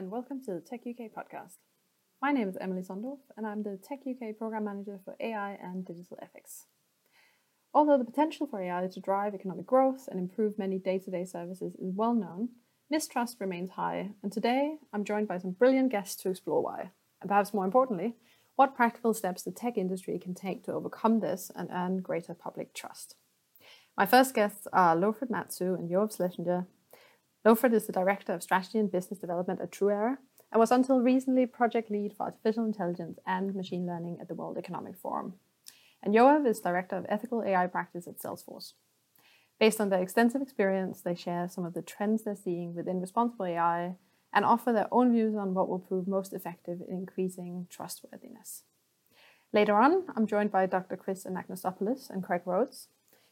and welcome to the Tech UK podcast. My name is Emily Sondorf, and I'm the Tech UK Program Manager for AI and Digital Ethics. Although the potential for AI to drive economic growth and improve many day to day services is well known, mistrust remains high, and today I'm joined by some brilliant guests to explore why, and perhaps more importantly, what practical steps the tech industry can take to overcome this and earn greater public trust. My first guests are Lofred Madzou and Yoav Schlesinger. Lofred is the Director of Strategy and Business Development at TruEra and was until recently project lead for artificial intelligence and machine learning at the World Economic Forum. And Yoav is Director of Ethical AI Practice at Salesforce. Based on their extensive experience, they share some of the trends they're seeing within responsible AI and offer their own views on what will prove most effective in increasing trustworthiness. Later on, I'm joined by Dr. Chris Anagnostopoulos and Craig Rhodes.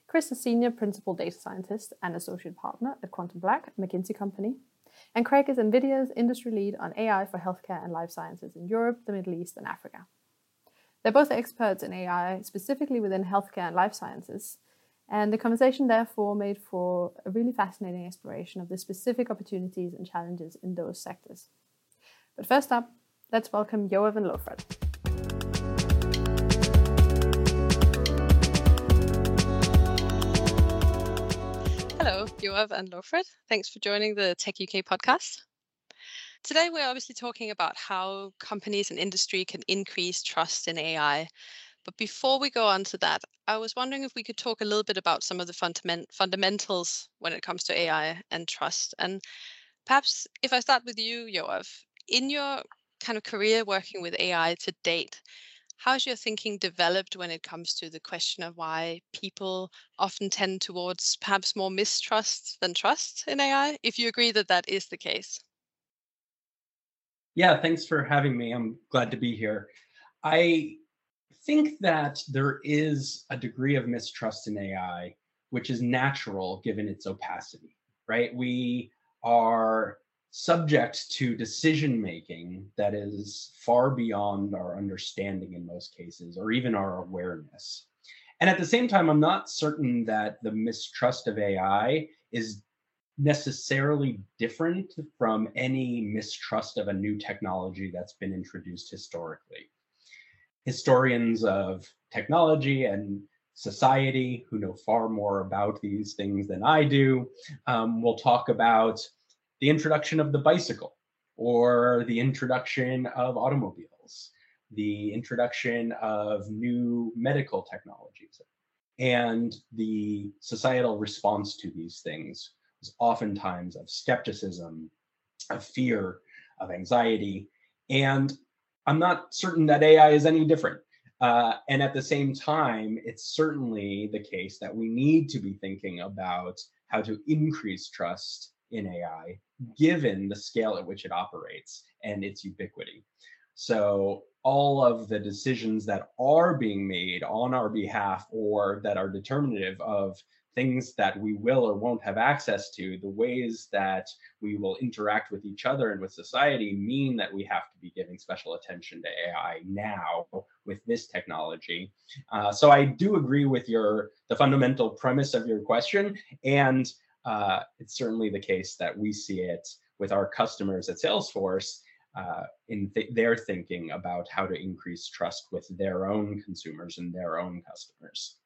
Chris is Senior Principal Data Scientist and Associate Partner at Quantum Black, McKinsey company. And Craig is NVIDIA's industry lead on AI for healthcare and life sciences in Europe, the Middle East, and Africa. They're both experts in AI, specifically within healthcare and life sciences, and the conversation, therefore, made for a really fascinating exploration of the specific opportunities and challenges in those sectors. But first up, let's welcome Yoav and Lofred. Hello, Yoav and Lofred. Thanks for joining the Tech UK podcast. Today, we're obviously talking about how companies and industry can increase trust in AI but before we go on to that, I was wondering if we could talk a little bit about some of the fundament, fundamentals when it comes to AI and trust. And perhaps if I start with you, Yoav, in your kind of career working with AI to date, how's your thinking developed when it comes to the question of why people often tend towards perhaps more mistrust than trust in AI, if you agree that that is the case? Yeah, thanks for having me. I'm glad to be here. I think that there is a degree of mistrust in AI, which is natural given its opacity, right? We are subject to decision making that is far beyond our understanding in most cases, or even our awareness. And at the same time, I'm not certain that the mistrust of AI is necessarily different from any mistrust of a new technology that's been introduced historically historians of technology and society who know far more about these things than I do um, will talk about the introduction of the bicycle or the introduction of automobiles, the introduction of new medical technologies. And the societal response to these things is oftentimes of skepticism, of fear, of anxiety. And I'm not certain that AI is any different. Uh, and at the same time, it's certainly the case that we need to be thinking about how to increase trust in AI given the scale at which it operates and its ubiquity. So, all of the decisions that are being made on our behalf or that are determinative of things that we will or won't have access to, the ways that we will interact with each other and with society mean that we have to be giving special attention to AI now with this technology. Uh, so I do agree with your the fundamental premise of your question, and uh, it's certainly the case that we see it with our customers at Salesforce. Uh, in th- their thinking about how to increase trust with their own consumers and their own customers.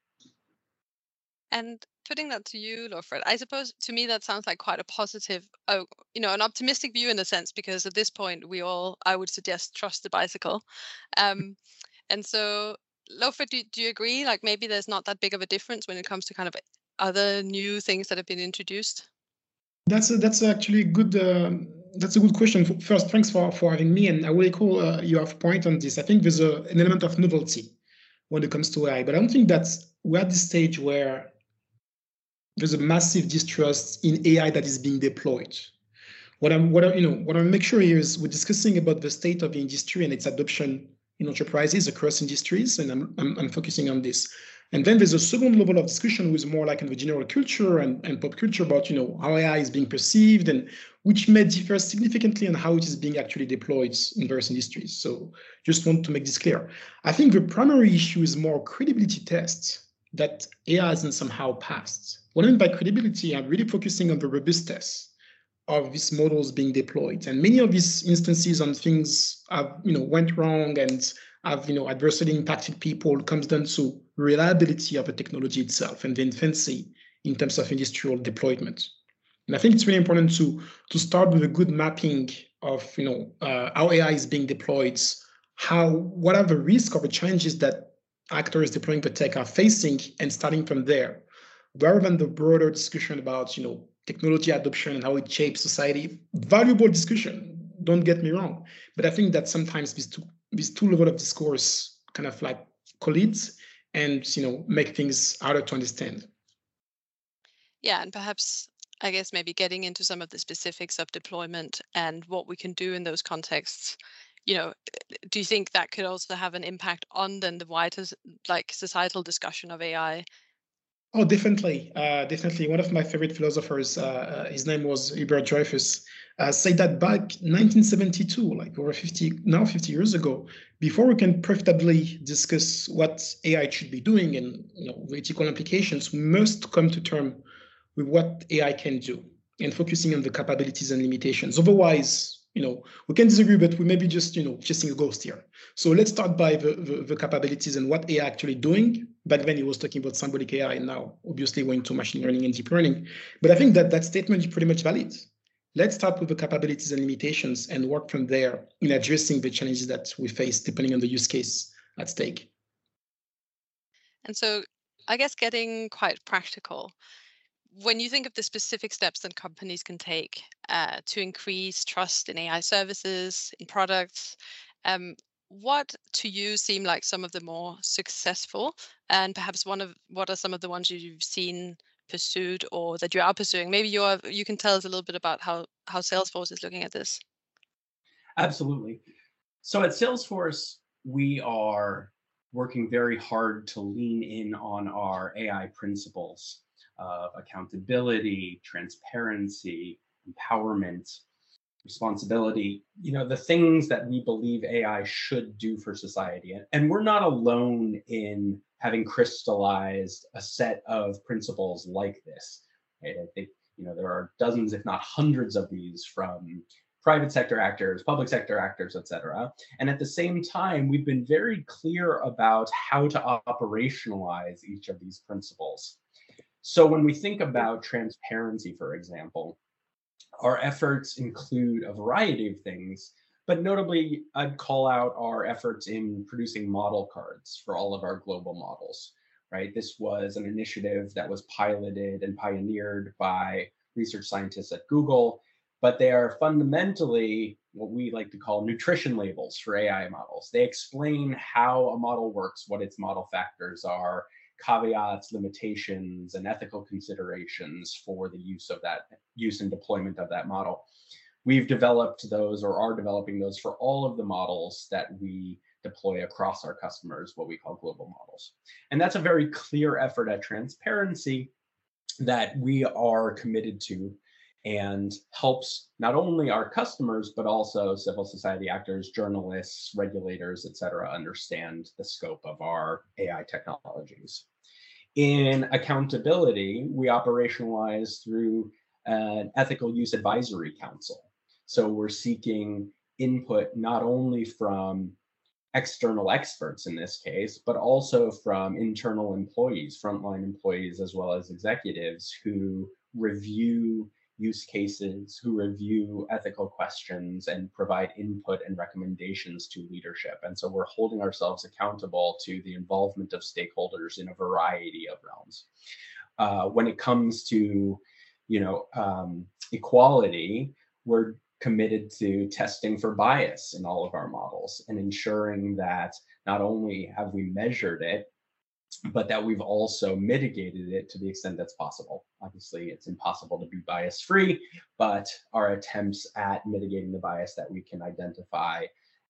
And putting that to you, Lofred, I suppose to me that sounds like quite a positive, oh, you know, an optimistic view in a sense, because at this point we all, I would suggest, trust the bicycle. Um, and so, Lofred, do, do you agree? Like maybe there's not that big of a difference when it comes to kind of other new things that have been introduced. That's a, that's actually good. Um, that's a good question. First, thanks for, for having me. And I will echo uh, your point on this. I think there's a, an element of novelty when it comes to AI, but I don't think that's we're at the stage where there's a massive distrust in AI that is being deployed. What I'm, what I, you know, what I make sure here is we're discussing about the state of the industry and its adoption in enterprises across industries, and I'm, I'm, I'm focusing on this. And then there's a second level of discussion with more like in the general culture and, and pop culture about, you know, how AI is being perceived and which may differ significantly on how it is being actually deployed in various industries. So just want to make this clear. I think the primary issue is more credibility tests that AI hasn't somehow passed. What I mean by credibility, I'm really focusing on the robustness of these models being deployed. And many of these instances on things have, you know, went wrong and have, you know, adversely impacted people comes down to reliability of the technology itself and the infancy in terms of industrial deployment. And I think it's really important to to start with a good mapping of, you know, uh, how AI is being deployed, how what are the risks or the challenges that actors deploying the tech are facing, and starting from there, rather than the broader discussion about, you know, technology adoption and how it shapes society. Valuable discussion, don't get me wrong. But I think that sometimes these two these two level of discourse kind of like collides and you know make things harder to understand. Yeah, and perhaps I guess maybe getting into some of the specifics of deployment and what we can do in those contexts. You know, do you think that could also have an impact on then the wider like societal discussion of AI Oh, definitely, uh, definitely. One of my favorite philosophers, uh, uh, his name was Hubert Dreyfus, uh, said that back 1972, like over 50 now 50 years ago, before we can profitably discuss what AI should be doing and you know ethical implications, we must come to term with what AI can do and focusing on the capabilities and limitations. Otherwise, you know, we can disagree, but we may be just, you know, chasing a ghost here. So let's start by the, the, the, capabilities and what AI actually doing. Back then he was talking about symbolic AI and now obviously went to machine learning and deep learning. But I think that that statement is pretty much valid. Let's start with the capabilities and limitations and work from there in addressing the challenges that we face depending on the use case at stake. And so I guess getting quite practical, when you think of the specific steps that companies can take uh, to increase trust in AI services, in products, um, what to you seem like some of the more successful, and perhaps one of what are some of the ones you've seen pursued or that you are pursuing? Maybe you are, you can tell us a little bit about how how Salesforce is looking at this. Absolutely. So at Salesforce, we are working very hard to lean in on our AI principles of accountability, transparency, empowerment, responsibility, you know, the things that we believe AI should do for society. And we're not alone in having crystallized a set of principles like this. Right? I think, you know, there are dozens, if not hundreds of these from private sector actors, public sector actors, et cetera. And at the same time, we've been very clear about how to operationalize each of these principles. So when we think about transparency, for example, our efforts include a variety of things, but notably, I'd call out our efforts in producing model cards for all of our global models, right? This was an initiative that was piloted and pioneered by research scientists at Google, but they are fundamentally what we like to call nutrition labels for AI models. They explain how a model works, what its model factors are, caveats, limitations, and ethical considerations for the use of that use and deployment of that model. We've developed those or are developing those for all of the models that we deploy across our customers, what we call global models. And that's a very clear effort at transparency that we are committed to and helps not only our customers, but also civil society actors, journalists, regulators, et cetera, understand the scope of our AI technologies. In accountability, we operationalize through an ethical use advisory council. So we're seeking input not only from external experts in this case, but also from internal employees, frontline employees, as well as executives who review use cases, who review ethical questions and provide input and recommendations to leadership. And so we're holding ourselves accountable to the involvement of stakeholders in a variety of realms. Uh, when it comes to, you know, um, equality, we're committed to testing for bias in all of our models and ensuring that not only have we measured it, but that we've also mitigated it to the extent that's possible. Obviously, it's impossible to be bias free, but our attempts at mitigating the bias that we can identify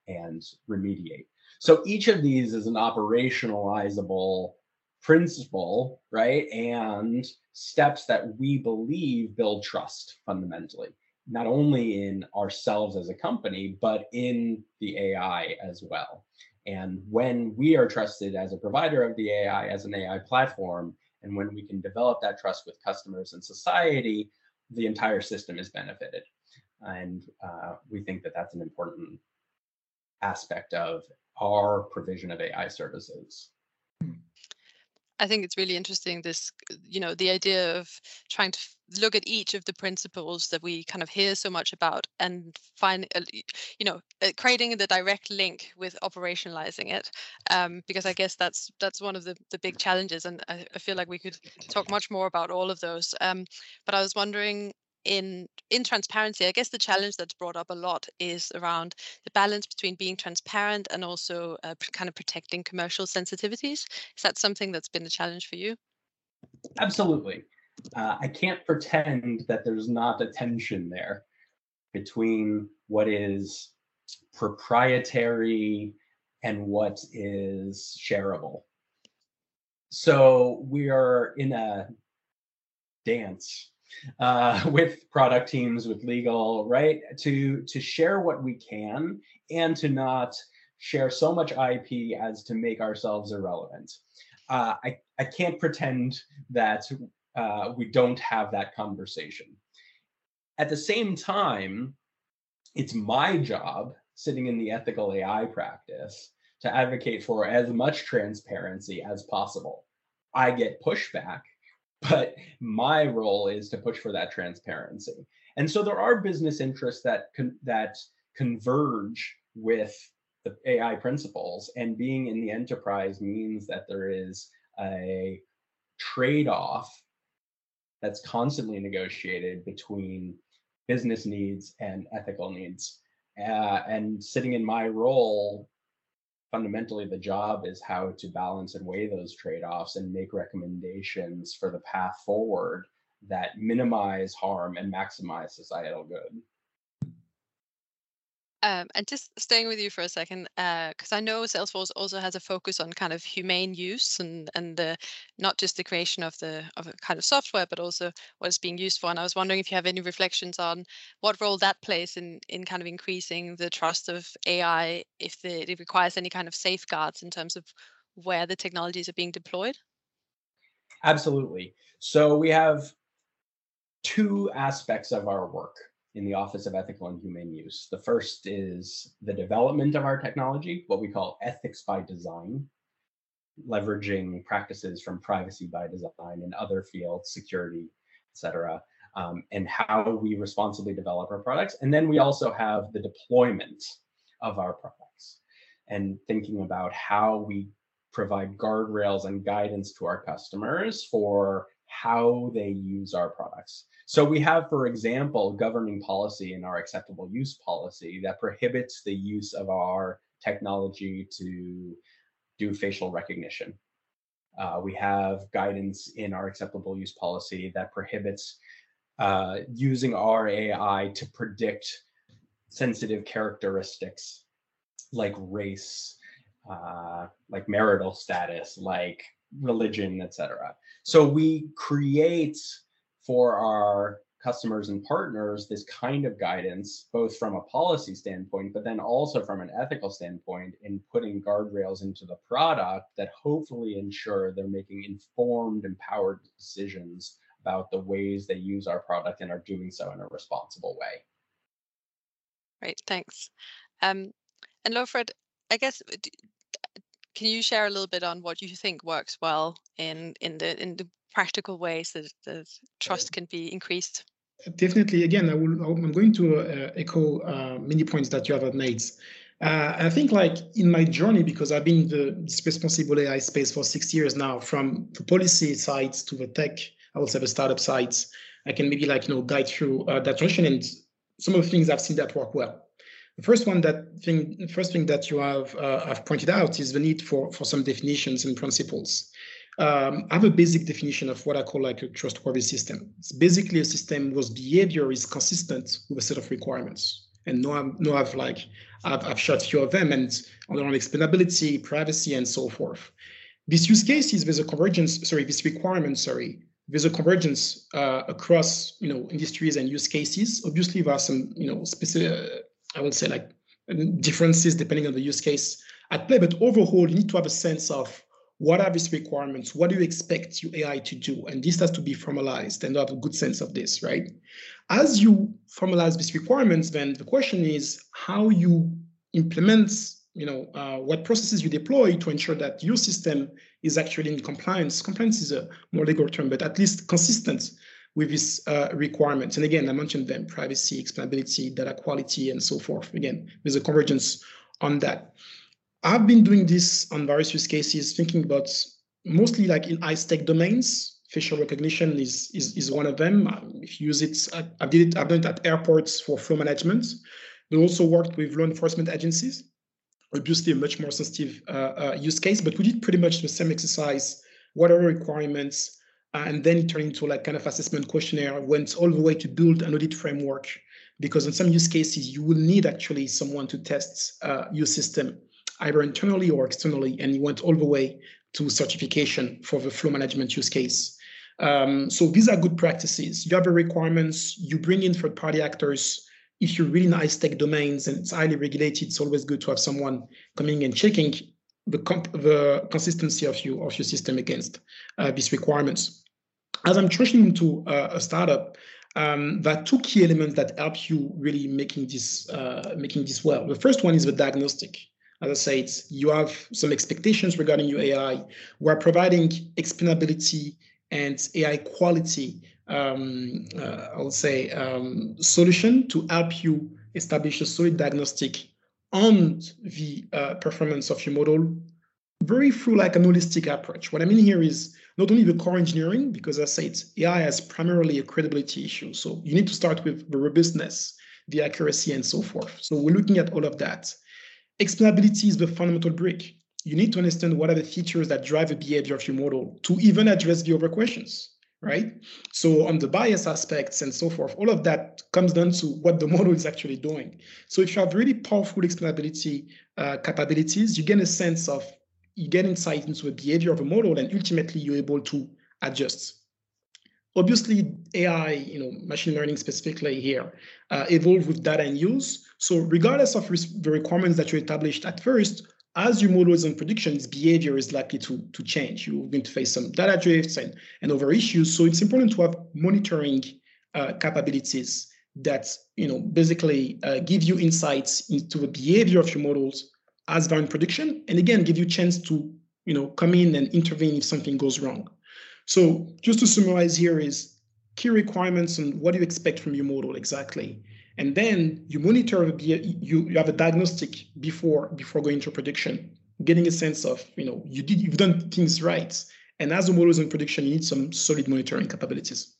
and remediate. So each of these is an operationalizable principle, right? And steps that we believe build trust fundamentally, not only in ourselves as a company, but in the AI as well. And when we are trusted as a provider of the AI, as an AI platform, and when we can develop that trust with customers and society, the entire system is benefited. And uh, we think that that's an important aspect of our provision of AI services. I think it's really interesting this, you know, the idea of trying to look at each of the principles that we kind of hear so much about and find, uh, you know, uh, creating the direct link with operationalizing it, um, because I guess that's that's one of the the big challenges, and I, I feel like we could talk much more about all of those. Um, but I was wondering in in transparency i guess the challenge that's brought up a lot is around the balance between being transparent and also uh, kind of protecting commercial sensitivities. Is that something that's been a challenge for you? Absolutely. Uh, i can't pretend that there's not a tension there between what is proprietary and what is shareable. So we are in a dance uh, with product teams, with legal, right? To to share what we can and to not share so much IP as to make ourselves irrelevant. Uh, I I can't pretend that uh, we don't have that conversation. At the same time, it's my job sitting in the ethical AI practice to advocate for as much transparency as possible. I get pushback but my role is to push for that transparency. And so there are business interests that con- that converge with the AI principles, and being in the enterprise means that there is a trade-off that's constantly negotiated between business needs and ethical needs. Uh, and sitting in my role fundamentally the job is how to balance and weigh those trade-offs and make recommendations for the path forward that minimize harm and maximize societal good um, and just staying with you for a second, because uh, I know Salesforce also has a focus on kind of humane use and and the not just the creation of the of a kind of software, but also what it's being used for. And I was wondering if you have any reflections on what role that plays in in kind of increasing the trust of AI, if the, it requires any kind of safeguards in terms of where the technologies are being deployed. Absolutely. So we have two aspects of our work in the Office of Ethical and Humane Use. The first is the development of our technology, what we call ethics by design, leveraging practices from privacy by design and other fields, security, et cetera, um, and how we responsibly develop our products. And then we also have the deployment of our products and thinking about how we provide guardrails and guidance to our customers for how they use our products. So we have, for example, governing policy in our acceptable use policy that prohibits the use of our technology to do facial recognition. Uh, we have guidance in our acceptable use policy that prohibits uh, using our AI to predict sensitive characteristics like race, uh, like marital status, like religion, etc. So we create for our customers and partners this kind of guidance, both from a policy standpoint, but then also from an ethical standpoint, in putting guardrails into the product that hopefully ensure they're making informed, empowered decisions about the ways they use our product and are doing so in a responsible way. Great, thanks. Um, and Lofred, I guess can you share a little bit on what you think works well in in the in the practical ways that, that trust can be increased? Definitely. Again, I will. I'm going to uh, echo uh, many points that you have made. Uh, I think, like in my journey, because I've been in the responsible AI space for six years now, from the policy sides to the tech, I would say the startup sides, I can maybe like you know guide through uh, that transition and some of the things I've seen that work well. The first one that thing, first thing that you have uh, have pointed out is the need for for some definitions and principles. Um, I have a basic definition of what I call like a trustworthy system. It's basically a system whose behavior is consistent with a set of requirements. And no, I'm, no, I've like I've, I've shot few of them and on explainability, privacy, and so forth. This use cases, there's a convergence. Sorry, this requirement. Sorry, there's a convergence uh, across you know industries and use cases. Obviously, there are some you know specific I would say like differences depending on the use case at play, but overall, you need to have a sense of what are these requirements? What do you expect your AI to do? And this has to be formalized and have a good sense of this, right? As you formalize these requirements, then the question is how you implement, you know, uh, what processes you deploy to ensure that your system is actually in compliance. Compliance is a more legal term, but at least consistent with these uh, requirements. And again, I mentioned them, privacy, explainability, data quality, and so forth. Again, there's a convergence on that. I've been doing this on various use cases, thinking about mostly like in high stake domains. Facial recognition is, is, is one of them. If you use it, I, I did it, I've done it at airports for flow management. We also worked with law enforcement agencies, obviously a much more sensitive uh, uh, use case, but we did pretty much the same exercise, what are requirements, uh, and then it turned into like kind of assessment questionnaire, went all the way to build an audit framework, because in some use cases, you will need actually someone to test uh, your system either internally or externally, and you went all the way to certification for the flow management use case. Um, so these are good practices. You have the requirements, you bring in third-party actors. If you're really in high-stake domains and it's highly regulated, it's always good to have someone coming and checking the, the consistency of, you, of your system against uh, these requirements. As I'm transitioning into uh, a startup, um, there are two key elements that help you really making this uh, making this well. The first one is the diagnostic. As I said, you have some expectations regarding your AI. We're providing explainability and AI quality, um, uh, I would say, um, solution to help you establish a solid diagnostic on the uh, performance of your model, very through like a holistic approach. What I mean here is not only the core engineering, because as I said, AI has primarily a credibility issue. So you need to start with the robustness, the accuracy, and so forth. So we're looking at all of that. Explainability is the fundamental brick. You need to understand what are the features that drive the behavior of your model to even address the other questions, right? So on the bias aspects and so forth, all of that comes down to what the model is actually doing. So if you have really powerful explainability uh, capabilities, you get a sense of, you get insight into the behavior of a model and ultimately you're able to adjust obviously AI, you know, machine learning specifically here, uh, evolve with data and use. So regardless of the requirements that you established at first, as your models and predictions, behavior is likely to, to change. You're going to face some data drifts and, and other issues. So it's important to have monitoring uh, capabilities that you know basically uh, give you insights into the behavior of your models as they're in prediction, and again give you a chance to you know come in and intervene if something goes wrong. So just to summarize here is key requirements and what do you expect from your model exactly. And then you monitor, you, you have a diagnostic before before going to prediction, getting a sense of, you know, you did you've done things right. And as the model is in prediction, you need some solid monitoring capabilities.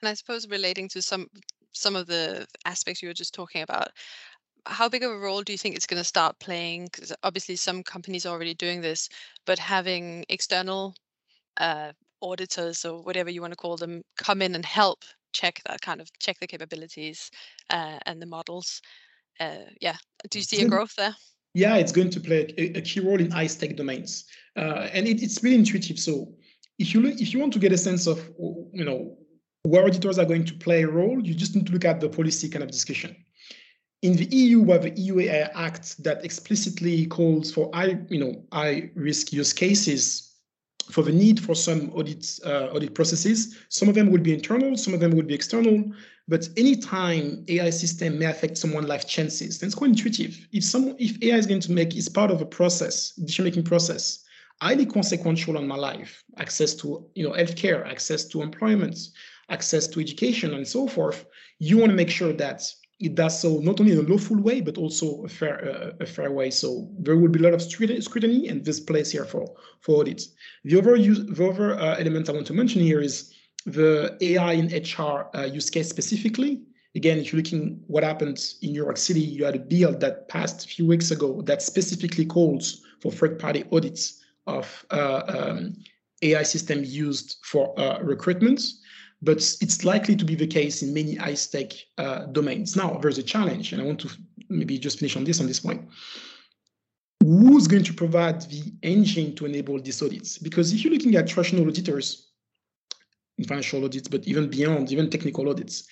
And I suppose relating to some some of the aspects you were just talking about, how big of a role do you think it's going to start playing? Because obviously some companies are already doing this, but having external uh, auditors or whatever you want to call them come in and help check that kind of check the capabilities uh, and the models. Uh, yeah, do you see a growth there? Yeah, it's going to play a, a key role in high tech domains, uh, and it, it's really intuitive. So if you look, if you want to get a sense of you know where auditors are going to play a role, you just need to look at the policy kind of discussion. In the EU, we have the EU AI Act that explicitly calls for high, you know, high risk use cases for the need for some audit uh, audit processes. Some of them will be internal, some of them will be external. But anytime AI system may affect someone's life chances, then it's quite intuitive. If some if AI is going to make is part of a process, decision-making process, highly consequential on my life, access to you know healthcare, access to employment, access to education, and so forth, you want to make sure that it does so not only in a lawful way but also a fair uh, a fair way. So there will be a lot of scrutiny and this place here for for audits. The other use, the other uh, element I want to mention here is the AI in HR uh, use case specifically. Again, if you're looking what happened in New York City, you had a bill that passed a few weeks ago that specifically calls for third-party audits of uh, um, AI system used for uh, recruitment but it's likely to be the case in many high-stake uh, domains. Now, there's a challenge, and I want to maybe just finish on this on this point. Who's going to provide the engine to enable these audits? Because if you're looking at traditional auditors, in financial audits, but even beyond, even technical audits,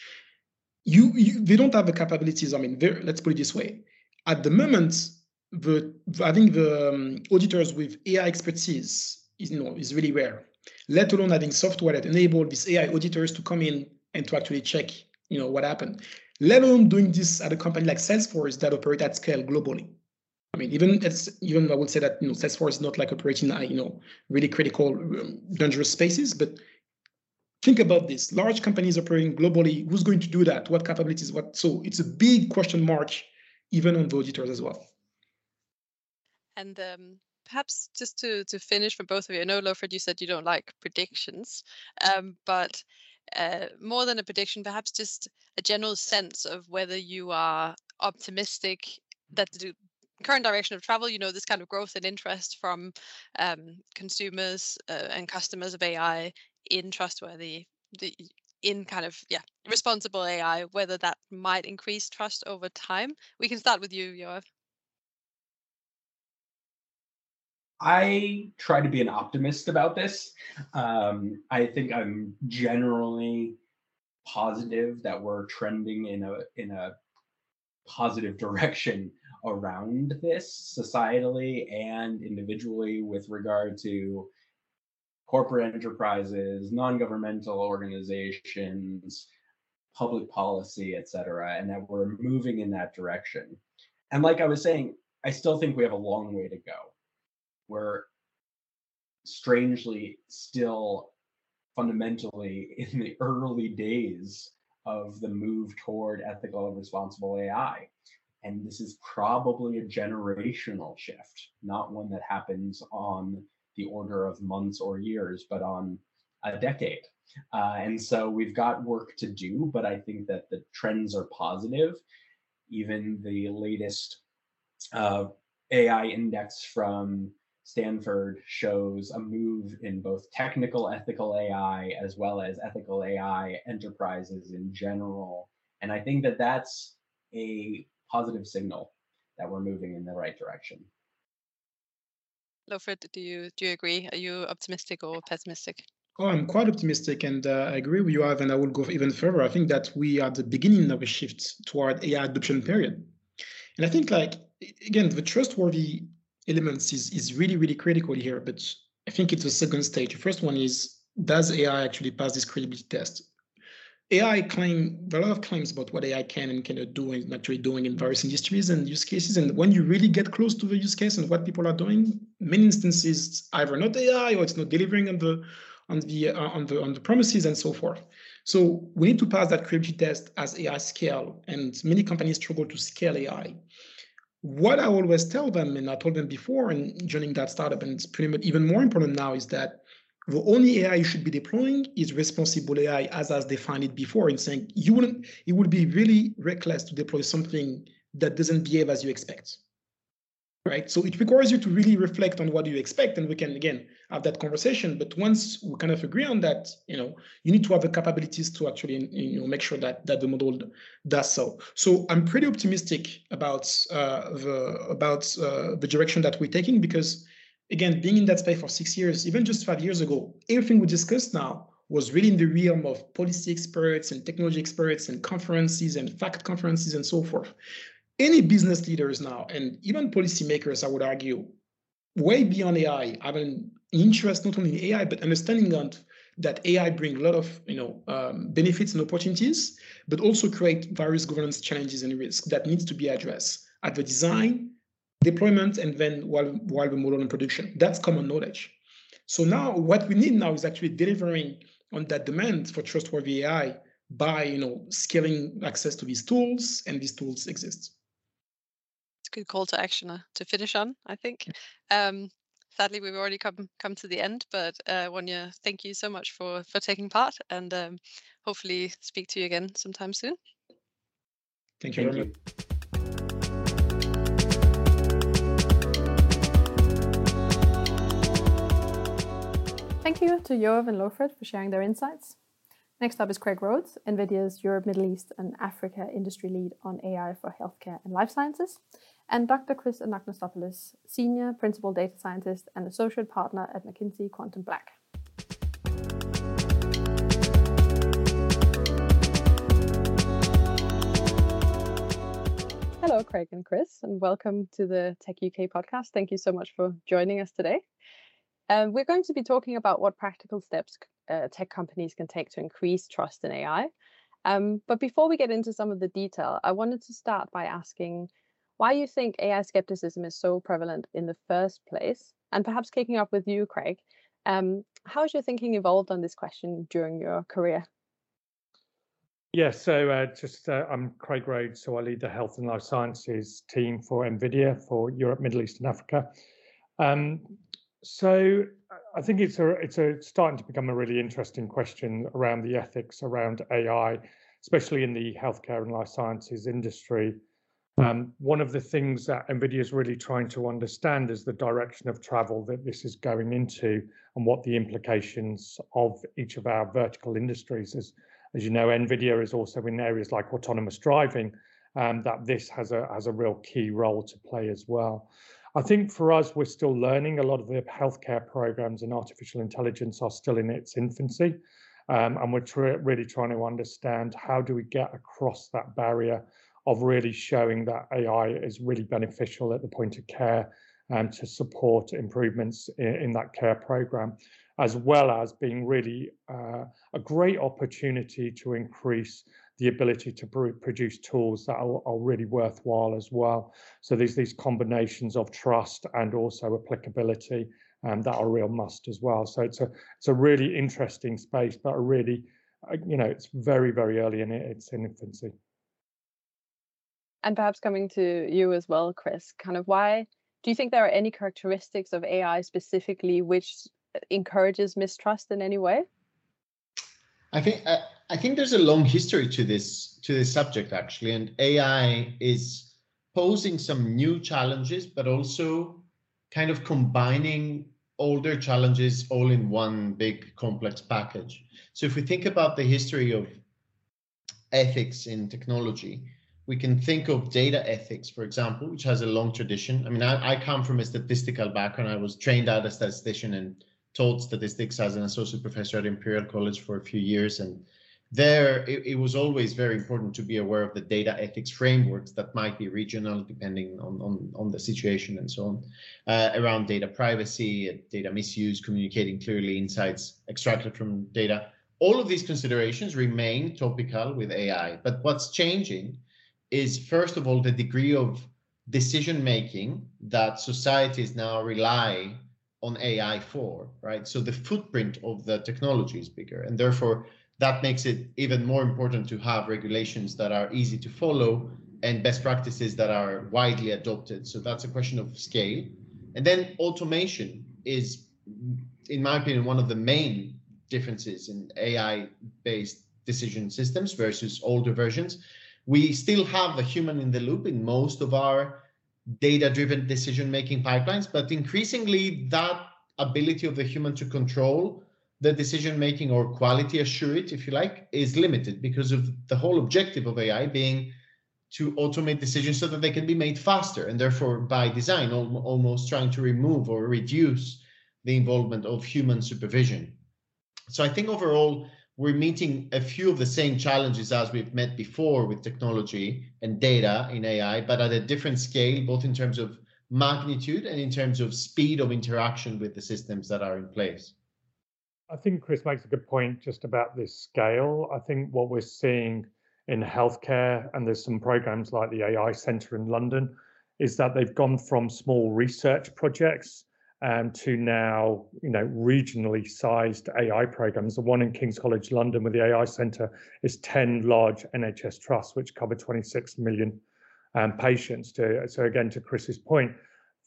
you, you they don't have the capabilities. I mean, let's put it this way: at the moment, the having the um, auditors with AI expertise is you know is really rare. Let alone having software that enable these AI auditors to come in and to actually check you know what happened. Let alone doing this at a company like Salesforce that operate at scale globally. I mean, even it's even I would say that you know Salesforce is not like operating you know really critical um, dangerous spaces, but think about this: large companies operating globally. Who's going to do that? What capabilities? What? So it's a big question mark, even on the auditors as well. And um, perhaps just to to finish for both of you, I know Lofred, you said you don't like predictions, um, but uh, more than a prediction, perhaps just a general sense of whether you are optimistic that the current direction of travel, you know, this kind of growth and interest from um, consumers uh, and customers of AI in trustworthy, the, in kind of yeah responsible AI, whether that might increase trust over time. We can start with you, Yoav. I try to be an optimist about this. Um, I think I'm generally positive that we're trending in a in a positive direction around this societally and individually with regard to corporate enterprises, non-governmental organizations, public policy, et cetera, and that we're moving in that direction. And like I was saying, I still think we have a long way to go we're strangely still fundamentally in the early days of the move toward ethical and responsible AI. And this is probably a generational shift, not one that happens on the order of months or years, but on a decade. Uh, and so we've got work to do, but I think that the trends are positive. Even the latest uh, AI index from Stanford shows a move in both technical ethical AI as well as ethical AI enterprises in general. And I think that that's a positive signal that we're moving in the right direction. Lofred, do you do you agree? Are you optimistic or pessimistic? Oh, I'm quite optimistic, and uh, I agree with you, Ivan. And I will go even further. I think that we are at the beginning of a shift toward AI adoption period, and I think, like again, the trustworthy elements is, is really, really critical here, but I think it's the second stage. The first one is, does AI actually pass this credibility test? AI claim, there are a lot of claims about what AI can and cannot do and actually doing in various industries and use cases. And when you really get close to the use case and what people are doing, many instances either not AI or it's not delivering on the on the uh, on the on the promises and so forth. So we need to pass that credibility test as AI scale, and many companies struggle to scale AI what I always tell them, and I told them before and joining that startup, and it's pretty much even more important now, is that the only AI you should be deploying is responsible AI as as defined it before, and saying you wouldn't, it would be really reckless to deploy something that doesn't behave as you expect right? So it requires you to really reflect on what you expect, and we can again have that conversation. But once we kind of agree on that, you know, you need to have the capabilities to actually, you know, make sure that that the model does so. So I'm pretty optimistic about uh, the about uh, the direction that we're taking because, again, being in that space for six years, even just five years ago, everything we discussed now was really in the realm of policy experts and technology experts and conferences and fact conferences and so forth any business leaders now, and even policymakers, I would argue, way beyond AI, have an interest not only in AI, but understanding on that AI brings a lot of you know um, benefits and opportunities, but also create various governance challenges and risks that needs to be addressed at the design, deployment, and then while while the model in production. That's common knowledge. So now what we need now is actually delivering on that demand for trustworthy AI by you know scaling access to these tools, and these tools exist good call to action uh, to finish on, I think. Um, sadly, we've already come come to the end, but uh, Wanya, thank you so much for for taking part, and um, hopefully speak to you again sometime soon. Thank you. Thank you. Thank you to Yoav and Lofred for sharing their insights. Next up is Craig Rhodes, NVIDIA's Europe, Middle East, and Africa industry lead on AI for healthcare and life sciences and Dr. Chris Anagnostopoulos, Senior Principal Data Scientist and Associate Partner at McKinsey Quantum Black. Hello, Craig and Chris, and welcome to the Tech UK podcast. Thank you so much for joining us today. Um, we're going to be talking about what practical steps uh, tech companies can take to increase trust in AI. Um, but before we get into some of the detail, I wanted to start by asking why you think AI skepticism is so prevalent in the first place, and perhaps kicking off with you, Craig. Um, how has your thinking evolved on this question during your career? Yes, so uh, just uh, I'm Craig Rhodes, so I lead the Health and Life Sciences team for NVIDIA for Europe, Middle East, and Africa. Um, so I think it's a it's a starting to become a really interesting question around the ethics around AI, especially in the healthcare and life sciences industry. Um, one of the things that NVIDIA is really trying to understand is the direction of travel that this is going into and what the implications of each of our vertical industries is as you know, NVIDIA is also in areas like autonomous driving, um, that this has a, has a real key role to play as well. I think for us, we're still learning. A lot of the healthcare programs in artificial intelligence are still in its infancy. Um, and we're tr- really trying to understand how do we get across that barrier of really showing that AI is really beneficial at the point of care and um, to support improvements in, in that care program as well as being really uh, a great opportunity to increase the ability to pr- produce tools that are, are, really worthwhile as well. So there's these combinations of trust and also applicability um, that are real must as well. So it's a it's a really interesting space, but a really uh, you know it's very very early in it, its infancy. And perhaps coming to you as well, Chris, kind of why do you think there are any characteristics of AI specifically which uh, encourages mistrust in any way? I think I, I think there's a long history to this to this subject actually, and AI is posing some new challenges, but also kind of combining older challenges all in one big complex package. So if we think about the history of ethics in technology, we can think of data ethics, for example, which has a long tradition. I mean, I, I come from a statistical background. I was trained as a statistician and taught statistics as an associate professor at Imperial College for a few years. And there, it, it, was always very important to be aware of the data ethics frameworks that might be regional, depending on, on, on the situation and so on, uh, around data privacy, data misuse, communicating clearly insights extracted from data. All of these considerations remain topical with AI. But what's changing is, first of all, the degree of decision making that societies now rely on AI for, right? So the footprint of the technology is bigger, and therefore that makes it even more important to have regulations that are easy to follow and best practices that are widely adopted. So that's a question of scale. And then automation is, in my opinion, one of the main differences in AI based decision systems versus older versions. We still have a human in the loop in most of our data driven decision making pipelines, but increasingly that ability of the human to control the decision making or quality assure it, if you like, is limited because of the whole objective of AI being to automate decisions so that they can be made faster and therefore by design almost trying to remove or reduce the involvement of human supervision. So I think overall we're meeting a few of the same challenges as we've met before with technology and data in AI, but at a different scale, both in terms of magnitude and in terms of speed of interaction with the systems that are in place. I think Chris makes a good point just about this scale. I think what we're seeing in healthcare, and there's some programs like the AI Centre in London, is that they've gone from small research projects um, to now, you know, regionally sized AI programs. The one in King's College London with the AI Centre is 10 large NHS trusts, which cover 26 million um, patients. To, so again, to Chris's point,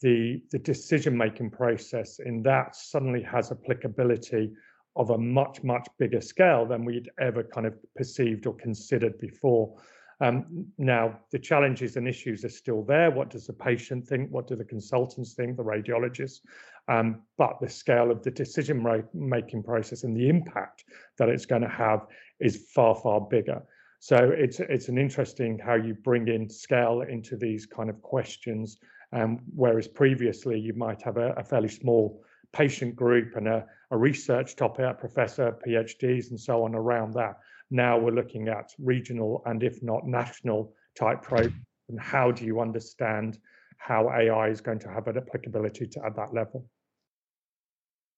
the, the decision-making process in that suddenly has applicability of a much, much bigger scale than we'd ever kind of perceived or considered before. Um, now, the challenges and issues are still there. What does the patient think? What do the consultants think, the radiologists? Um, but the scale of the decision making process and the impact that it's going to have is far, far bigger. So it's it's an interesting how you bring in scale into these kind of questions. Um, whereas previously you might have a, a fairly small patient group and a, a research topic, a professor, PhDs, and so on around that. Now we're looking at regional and if not national type programs and how do you understand how AI is going to have an applicability to, at that level.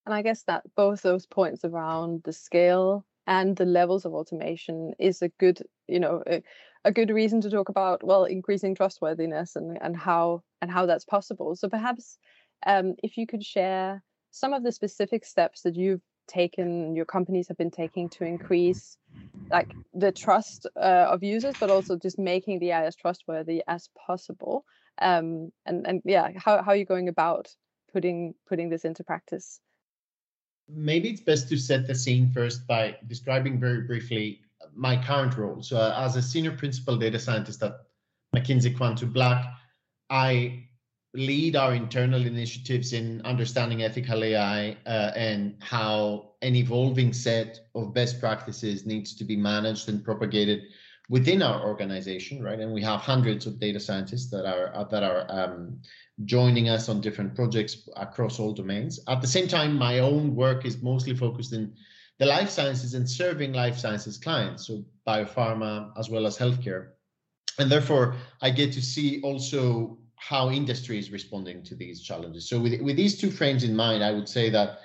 And I guess that both those points around the scale and the levels of automation is a good, you know, a, a good reason to talk about well increasing trustworthiness and and how and how that's possible. So perhaps um, if you could share some of the specific steps that you've taken your companies have been taking to increase like the trust uh, of users but also just making the ai as trustworthy as possible. Um, and and yeah how, how are you going about putting putting this into practice? Maybe it's best to set the scene first by describing very briefly my current role. So uh, as a senior principal data scientist at mckinsey quantum black i lead our internal initiatives in understanding ethical AI uh, and how an evolving set of best practices needs to be managed and propagated within our organization, right? And we have hundreds of data scientists that are uh, that are um, joining us on different projects across all domains. At the same time, my own work is mostly focused in the life sciences and serving life sciences clients, so biopharma as well as healthcare. And therefore, I get to see also how industry is responding to these challenges. So with, with these two frames in mind, I would say that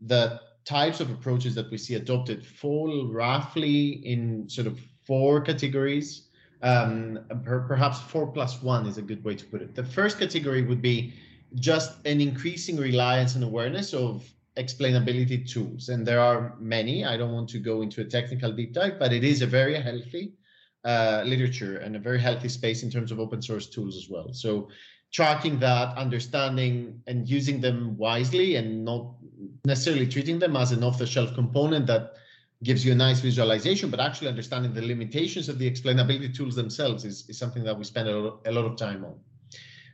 the types of approaches that we see adopted fall roughly in sort of four categories. Um, per, perhaps four plus one is a good way to put it. The first category would be just an increasing reliance and awareness of explainability tools. And there are many. I don't want to go into a technical deep dive, but it is a very healthy uh, literature and a very healthy space in terms of open source tools as well. So tracking that, understanding and using them wisely and not necessarily treating them as an off-the-shelf component that gives you a nice visualization, but actually understanding the limitations of the explainability tools themselves is, is something that we spend a lot, a lot of time on.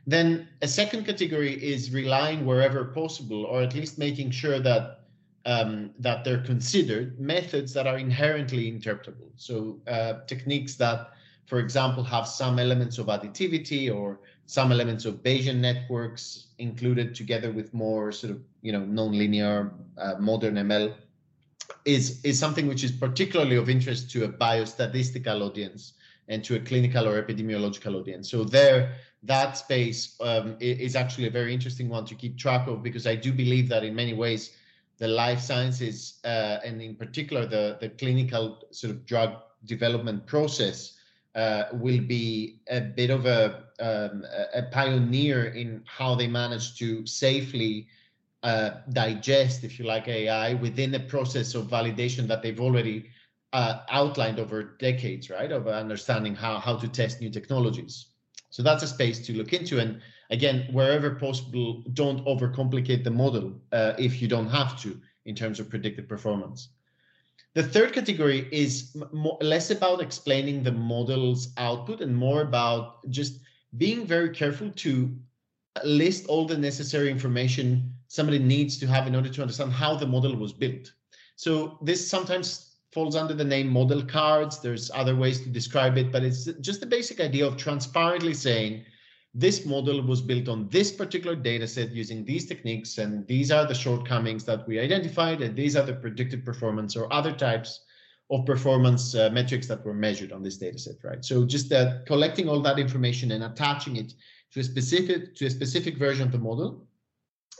Then a second category is relying wherever possible, or at least making sure that um, that they're considered methods that are inherently interpretable. So uh, techniques that, for example, have some elements of additivity or some elements of Bayesian networks included together with more sort of you know nonlinear uh, modern ML is is something which is particularly of interest to a biostatistical audience and to a clinical or epidemiological audience. So there, that space um, is actually a very interesting one to keep track of because I do believe that in many ways the life sciences uh, and in particular the, the clinical sort of drug development process uh, will be a bit of a, um, a pioneer in how they manage to safely uh, digest, if you like, AI within a process of validation that they've already uh, outlined over decades, right, of understanding how, how to test new technologies. So that's a space to look into. And again, wherever possible, don't overcomplicate the model uh, if you don't have to in terms of predicted performance. The third category is less about explaining the model's output and more about just being very careful to list all the necessary information somebody needs to have in order to understand how the model was built. So this sometimes falls under the name model cards. There's other ways to describe it, but it's just the basic idea of transparently saying this model was built on this particular data set using these techniques, and these are the shortcomings that we identified, and these are the predicted performance or other types of performance uh, metrics that were measured on this data set, right? So just uh, collecting all that information and attaching it to a specific to a specific version of the model,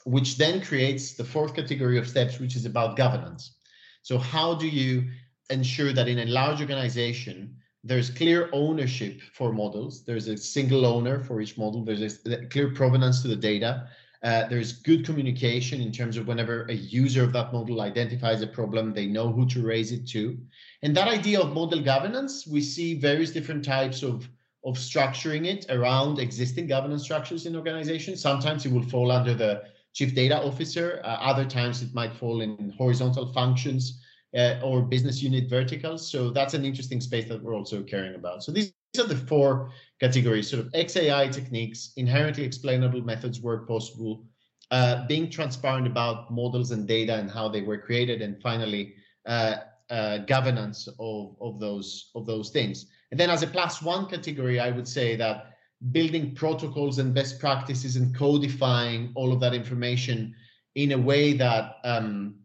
which then creates the fourth category of steps, which is about governance. So how do you ensure that in a large organization, there's clear ownership for models. There's a single owner for each model. There's a clear provenance to the data. Uh, there's good communication in terms of whenever a user of that model identifies a problem, they know who to raise it to. And that idea of model governance, we see various different types of, of structuring it around existing governance structures in organizations. Sometimes it will fall under the chief data officer. Uh, other times it might fall in horizontal functions uh, or business unit verticals. So that's an interesting space that we're also caring about. So these, these are the four categories, sort of XAI techniques, inherently explainable methods where possible, uh, being transparent about models and data and how they were created, and finally, uh, uh, governance of, of those of those things. And then as a plus one category, I would say that building protocols and best practices and codifying all of that information in a way that um,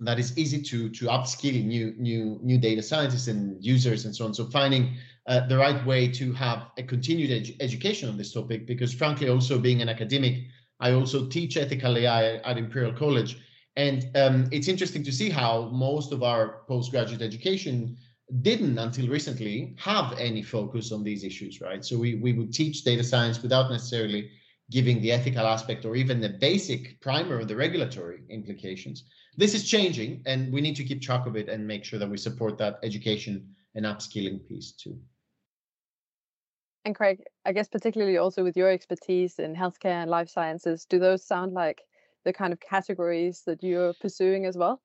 that is easy to to upskill new new new data scientists and users and so on. So finding uh, the right way to have a continued ed education on this topic, because frankly, also being an academic, I also teach ethical AI at Imperial College, and um, it's interesting to see how most of our postgraduate education didn't until recently have any focus on these issues, right? So we we would teach data science without necessarily giving the ethical aspect or even the basic primer of the regulatory implications this is changing and we need to keep track of it and make sure that we support that education and upskilling piece too and craig i guess particularly also with your expertise in healthcare and life sciences do those sound like the kind of categories that you're pursuing as well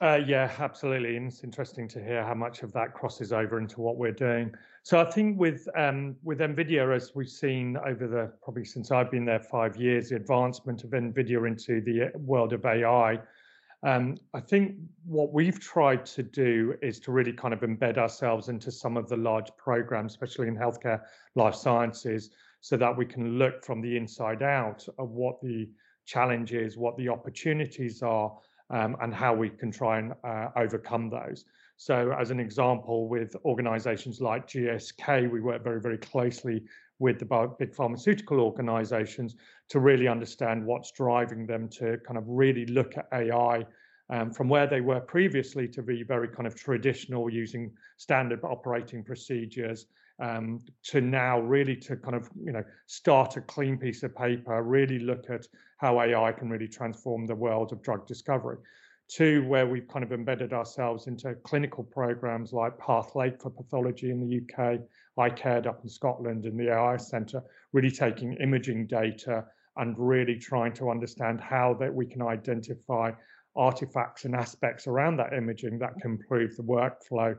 uh, yeah, absolutely. And it's interesting to hear how much of that crosses over into what we're doing. So I think with um, with NVIDIA, as we've seen over the probably since I've been there five years, the advancement of NVIDIA into the world of AI um, I think what we've tried to do is to really kind of embed ourselves into some of the large programs, especially in healthcare, life sciences, so that we can look from the inside out of what the challenges, what the opportunities are, um, and how we can try and uh, overcome those. So, as an example, with organizations like GSK, we work very, very closely with the big pharmaceutical organizations to really understand what's driving them to kind of really look at AI um, from where they were previously to be very kind of traditional using standard operating procedures um, to now really to kind of you know start a clean piece of paper really look at how ai can really transform the world of drug discovery. To where we've kind of embedded ourselves into clinical programs like PathLake for pathology in the UK, iCAIRD up in Scotland in the AI Centre, really taking imaging data and really trying to understand how that we can identify artifacts and aspects around that imaging that can improve the workflow.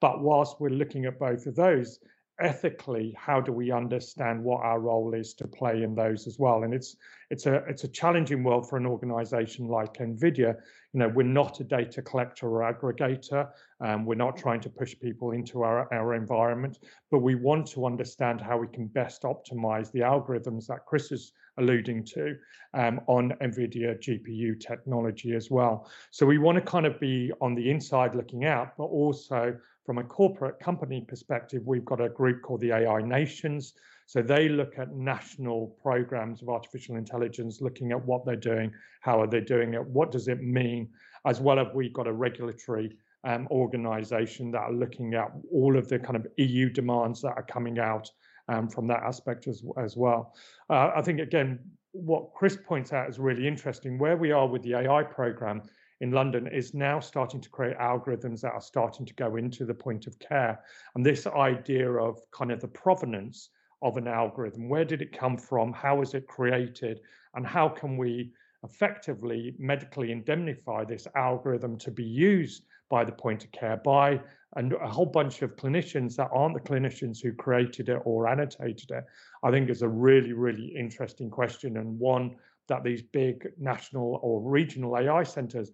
But whilst we're looking at both of those, ethically how do we understand what our role is to play in those as well? And it's it's a it's a challenging world for an organization like nvidia. You know we're not a data collector or aggregator um, we're not trying to push people into our, our environment but we want to understand how we can best optimize the algorithms that chris is alluding to um, on nvidia gpu technology as well. So we want to kind of be on the inside looking out but also from a corporate company perspective, we've got a group called the AI Nations. So they look at national programs of artificial intelligence, looking at what they're doing, how are they doing it, what does it mean, as well as we've got a regulatory um, organization that are looking at all of the kind of EU demands that are coming out um, from that aspect as, as well. Uh, I think, again, what Chris points out is really interesting. Where we are with the AI program in London is now starting to create algorithms that are starting to go into the point of care. And this idea of kind of the provenance of an algorithm, where did it come from? How was it created? And how can we effectively medically indemnify this algorithm to be used by the point of care by and a whole bunch of clinicians that aren't the clinicians who created it or annotated it i think is a really really interesting question and one that these big national or regional AI centers,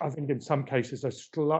I think in some cases are sl-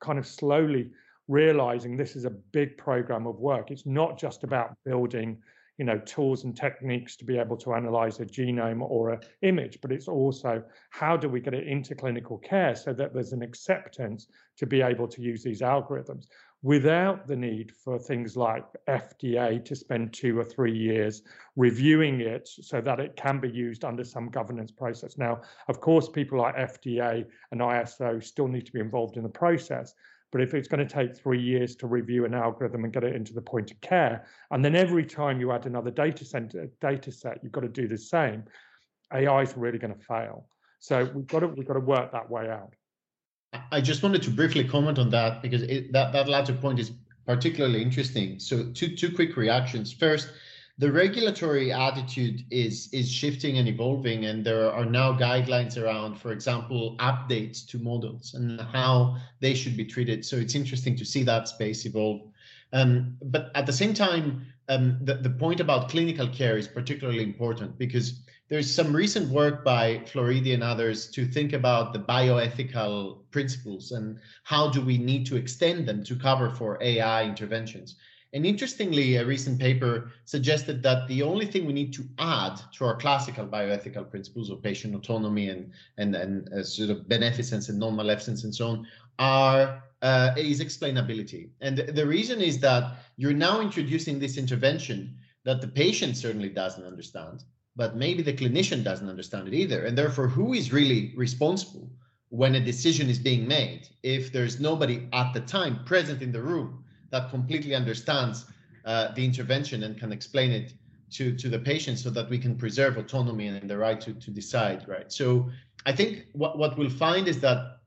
kind of slowly realizing this is a big program of work. It's not just about building, you know, tools and techniques to be able to analyze a genome or an image, but it's also how do we get it into clinical care so that there's an acceptance to be able to use these algorithms without the need for things like FDA to spend two or three years reviewing it so that it can be used under some governance process. Now, of course, people like FDA and ISO still need to be involved in the process. But if it's going to take three years to review an algorithm and get it into the point of care, and then every time you add another data center data set, you've got to do the same, AI is really going to fail. So we've got to we've got to work that way out. I just wanted to briefly comment on that because it, that that latter point is particularly interesting. So two two quick reactions. First, the regulatory attitude is is shifting and evolving, and there are now guidelines around, for example, updates to models and how they should be treated. So it's interesting to see that space evolve. Um, but at the same time, um, the, the point about clinical care is particularly important because there's some recent work by Floridi and others to think about the bioethical principles and how do we need to extend them to cover for AI interventions. And interestingly, a recent paper suggested that the only thing we need to add to our classical bioethical principles of patient autonomy and and and uh, sort of beneficence and non-maleficence and so on are uh, is explainability. And the reason is that you're now introducing this intervention that the patient certainly doesn't understand, but maybe the clinician doesn't understand it either. And therefore, who is really responsible when a decision is being made if there's nobody at the time present in the room that completely understands uh, the intervention and can explain it to, to the patient so that we can preserve autonomy and the right to, to decide, right? So I think what, what we'll find is that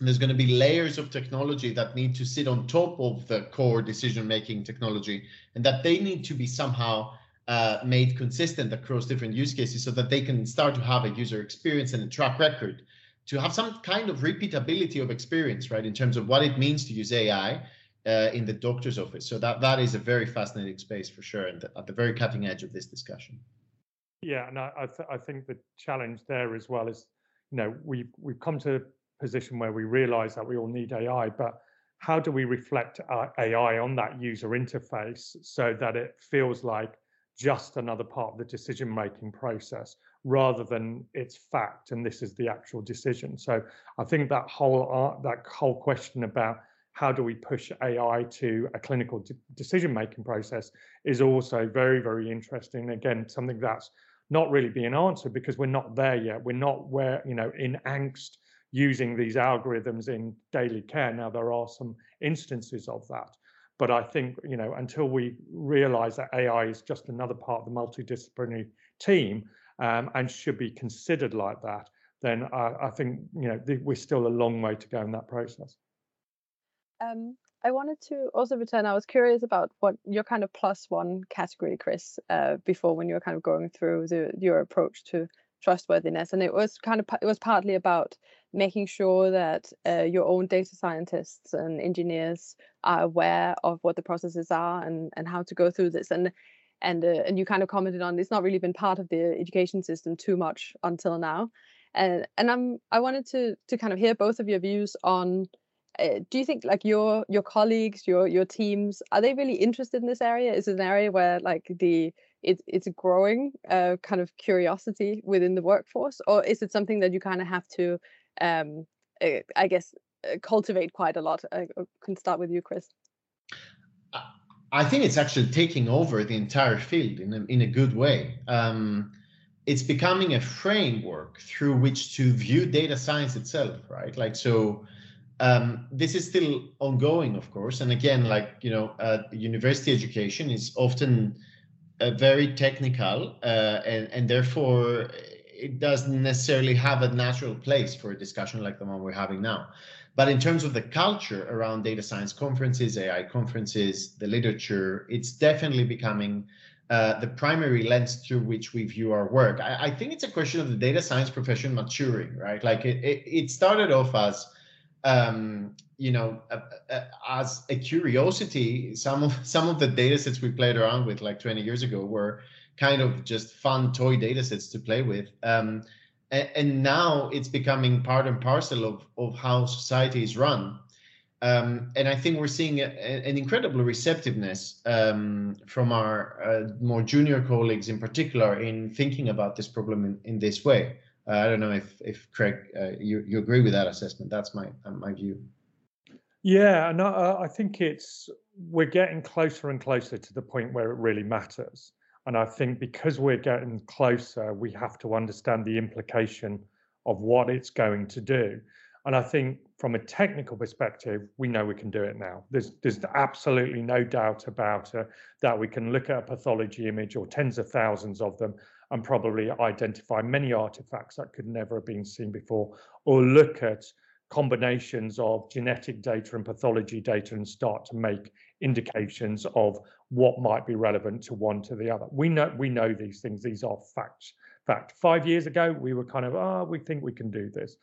there's going to be layers of technology that need to sit on top of the core decision making technology and that they need to be somehow uh, made consistent across different use cases so that they can start to have a user experience and a track record to have some kind of repeatability of experience right in terms of what it means to use ai uh, in the doctor's office. So that that is a very fascinating space for sure, and at the very cutting edge of this discussion. Yeah, and I th- I think the challenge there as well is, you know, we we've come to a position where we realise that we all need AI, but how do we reflect AI on that user interface so that it feels like just another part of the decision making process rather than it's fact and this is the actual decision so i think that whole uh, that whole question about how do we push AI to a clinical de- decision making process is also very, very interesting. Again, something that's not really being answered because we're not there yet. We're not where, you know, in angst using these algorithms in daily care. Now, there are some instances of that. But I think, you know, until we realize that AI is just another part of the multidisciplinary team um, and should be considered like that, then I, I think, you know, th- we're still a long way to go in that process. Um, I wanted to also return. I was curious about what your kind of plus one category, Chris, uh, before when you were kind of going through the, your approach to trustworthiness, and it was kind of it was partly about making sure that uh, your own data scientists and engineers are aware of what the processes are and and how to go through this and and uh, and you kind of commented on it's not really been part of the education system too much until now. And and i'm i wanted to to kind of hear both of your views on uh, do you think like your your colleagues your your teams are they really interested in this area? Is it an area where like the it, it's a growing uh, kind of curiosity within the workforce or is it something that you kind of have to um uh, i guess uh, cultivate quite a lot i can start with you chris i think it's actually taking over the entire field in a, in a good way um, it's becoming a framework through which to view data science itself right like so um, this is still ongoing, of course. And again, like you know, uh, university education is often uh, very technical, uh, and and therefore it doesn't necessarily have a natural place for a discussion like the one we're having now. But in terms of the culture around data science conferences, AI conferences, the literature, it's definitely becoming uh, the primary lens through which we view our work. I, I, think it's a question of the data science profession maturing, right? Like it, it, it started off as um, you know, uh, uh, as a curiosity, some of some of the data sets we played around with like 20 years ago were kind of just fun toy data sets to play with. Um, and, and, now it's becoming part and parcel of, of how society is run. Um, and I think we're seeing a, a, an incredible receptiveness um, from our uh, more junior colleagues in particular in thinking about this problem in, in this way. Uh, I don't know if if Craig, uh, you you agree with that assessment. That's my uh, my view. Yeah, and I, I think it's we're getting closer and closer to the point where it really matters. And I think because we're getting closer, we have to understand the implication of what it's going to do. And I think from a technical perspective, we know we can do it now. There's there's absolutely no doubt about it that we can look at a pathology image or tens of thousands of them and probably identify many artifacts that could never have been seen before, or look at combinations of genetic data and pathology data and start to make indications of what might be relevant to one to the other. We know we know these things. These are facts. Fact. Five years ago, we were kind of, ah, oh, we think we can do this.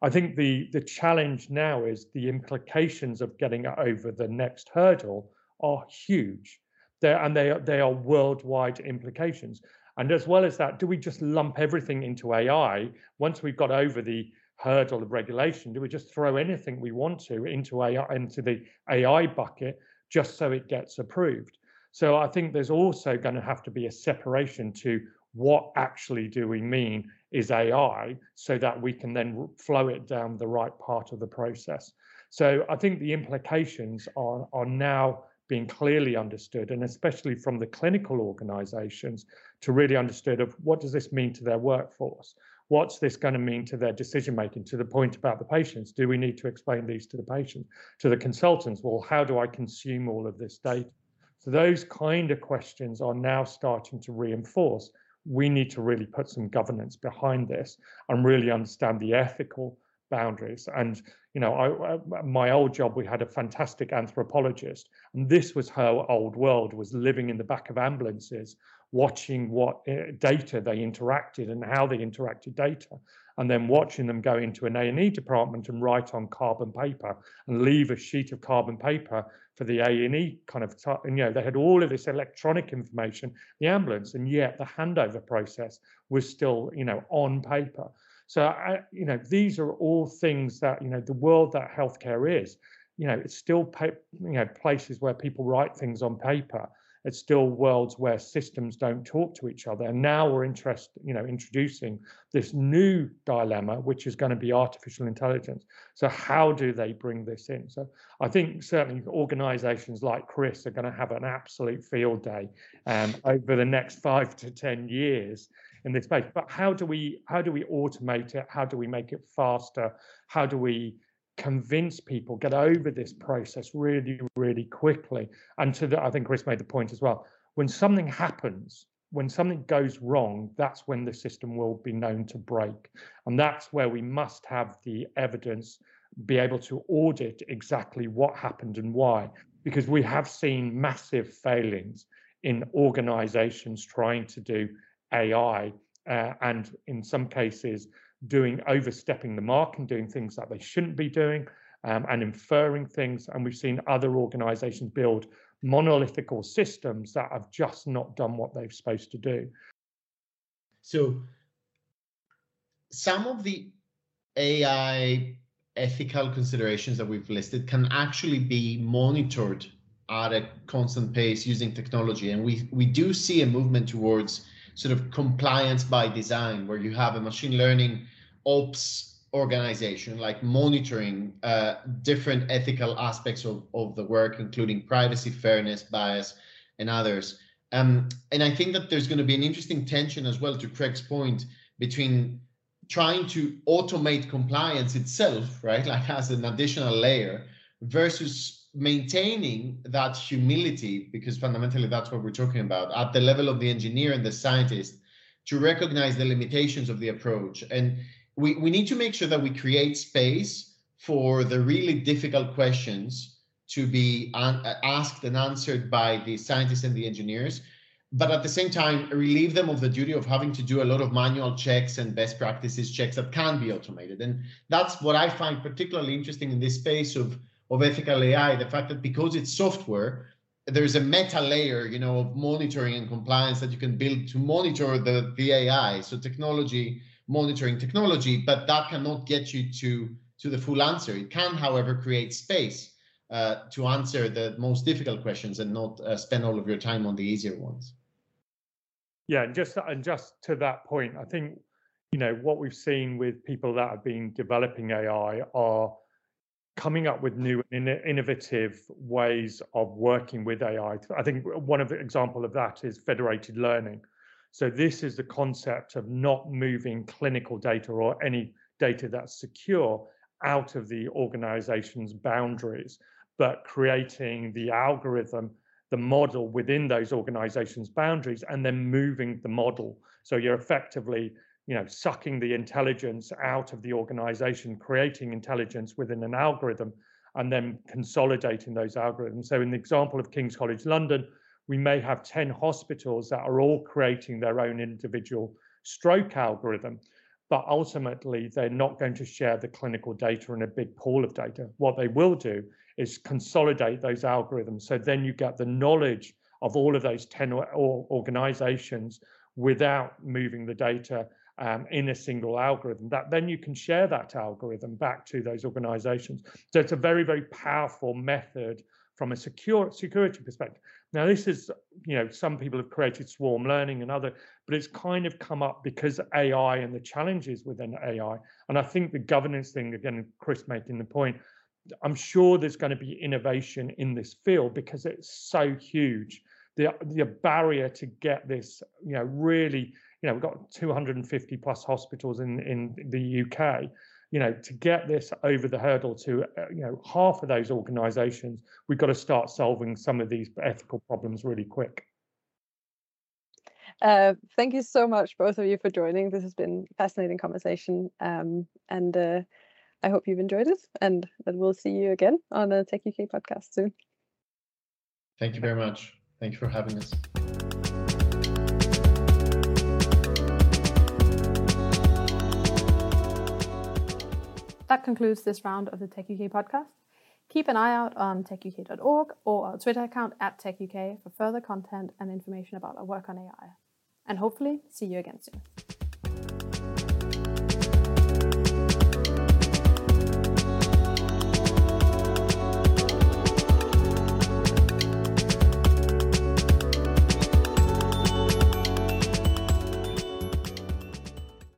I think the the challenge now is the implications of getting over the next hurdle are huge. They're, and they are, they are worldwide implications. And as well as that, do we just lump everything into AI once we've got over the hurdle of regulation? Do we just throw anything we want to into AI into the AI bucket just so it gets approved. So I think there's also going to have to be a separation to what actually do we mean is AI so that we can then flow it down the right part of the process. So I think the implications are, are now being clearly understood, and especially from the clinical organizations to really understood of what does this mean to their workforce? What's this going to mean to their decision making? To the point about the patients, do we need to explain these to the patient, to the consultants? Well, how do I consume all of this data? So those kind of questions are now starting to reinforce. We need to really put some governance behind this and really understand the ethical boundaries. And you know, I, my old job, we had a fantastic anthropologist, and this was her old world: was living in the back of ambulances, watching what uh, data they interacted and how they interacted data, and then watching them go into an A&E department and write on carbon paper and leave a sheet of carbon paper for the A&E kind of, and you know, they had all of this electronic information, the ambulance, and yet the handover process was still, you know, on paper. So, I, you know, these are all things that, you know, the world that healthcare is, you know, it's still, you know, places where people write things on paper. It's still worlds where systems don't talk to each other. And now we're interested, you know, introducing this new dilemma, which is going to be artificial intelligence. So how do they bring this in? So I think certainly organizations like Chris are going to have an absolute field day um, over the next five to 10 years in this space. But how do we how do we automate it? How do we make it faster? How do we convince people get over this process really really quickly? And to the, I think Chris made the point as well. When something happens, when something goes wrong, that's when the system will be known to break, and that's where we must have the evidence be able to audit exactly what happened and why because we have seen massive failings in organizations trying to do AI, uh, and in some cases, doing overstepping the mark and doing things that they shouldn't be doing um, and inferring things. And we've seen other organizations build monolithical systems that have just not done what they're supposed to do. So, some of the AI ethical considerations that we've listed can actually be monitored at a constant pace using technology. And we, we do see a movement towards sort of compliance by design, where you have a machine learning ops organization, like monitoring uh, different ethical aspects of, of the work, including privacy, fairness, bias, and others. Um, and I think that there's going to be an interesting tension as well, to Craig's point, between trying to automate compliance itself, right, like as an additional layer, versus maintaining that humility, because fundamentally that's what we're talking about, at the level of the engineer and the scientist, to recognize the limitations of the approach. And we, we need to make sure that we create space for the really difficult questions to be un- asked and answered by the scientists and the engineers, but at the same time, relieve them of the duty of having to do a lot of manual checks and best practices checks that can be automated. And that's what I find particularly interesting in this space of of ethical AI, the fact that because it's software, there's a meta layer, you know, of monitoring and compliance that you can build to monitor the, the AI. So technology, monitoring technology, but that cannot get you to, to the full answer. It can, however, create space uh, to answer the most difficult questions and not uh, spend all of your time on the easier ones. Yeah, and just and just to that point, I think you know what we've seen with people that have been developing AI are coming up with new and innovative ways of working with AI. I think one of the example of that is federated learning. So this is the concept of not moving clinical data or any data that's secure out of the organization's boundaries, but creating the algorithm, the model within those organizations' boundaries, and then moving the model. So you're effectively you know, sucking the intelligence out of the organization, creating intelligence within an algorithm, and then consolidating those algorithms. So, in the example of King's College London, we may have 10 hospitals that are all creating their own individual stroke algorithm, but ultimately they're not going to share the clinical data in a big pool of data. What they will do is consolidate those algorithms. So then you get the knowledge of all of those 10 organizations without moving the data um, in a single algorithm that then you can share that algorithm back to those organizations so it's a very very powerful method from a secure security perspective. Now, this is, you know, some people have created swarm learning and other, but it's kind of come up because AI and the challenges within AI. And I think the governance thing, again, Chris making the point, I'm sure there's going to be innovation in this field because it's so huge. The the barrier to get this, you know, really, you know, we've got 250 plus hospitals in in the UK. You know, to get this over the hurdle to, uh, you know, half of those organisations, we've got to start solving some of these ethical problems really quick. Uh, thank you so much, both of you, for joining. This has been a fascinating conversation, um, and uh, I hope you've enjoyed it, and that we'll see you again on the Tech UK podcast soon. Thank you very much. Thank you for having us. That concludes this round of the Tech UK podcast. Keep an eye out on techuk.org or our Twitter account at TechUK for further content and information about our work on AI. And hopefully, see you again soon.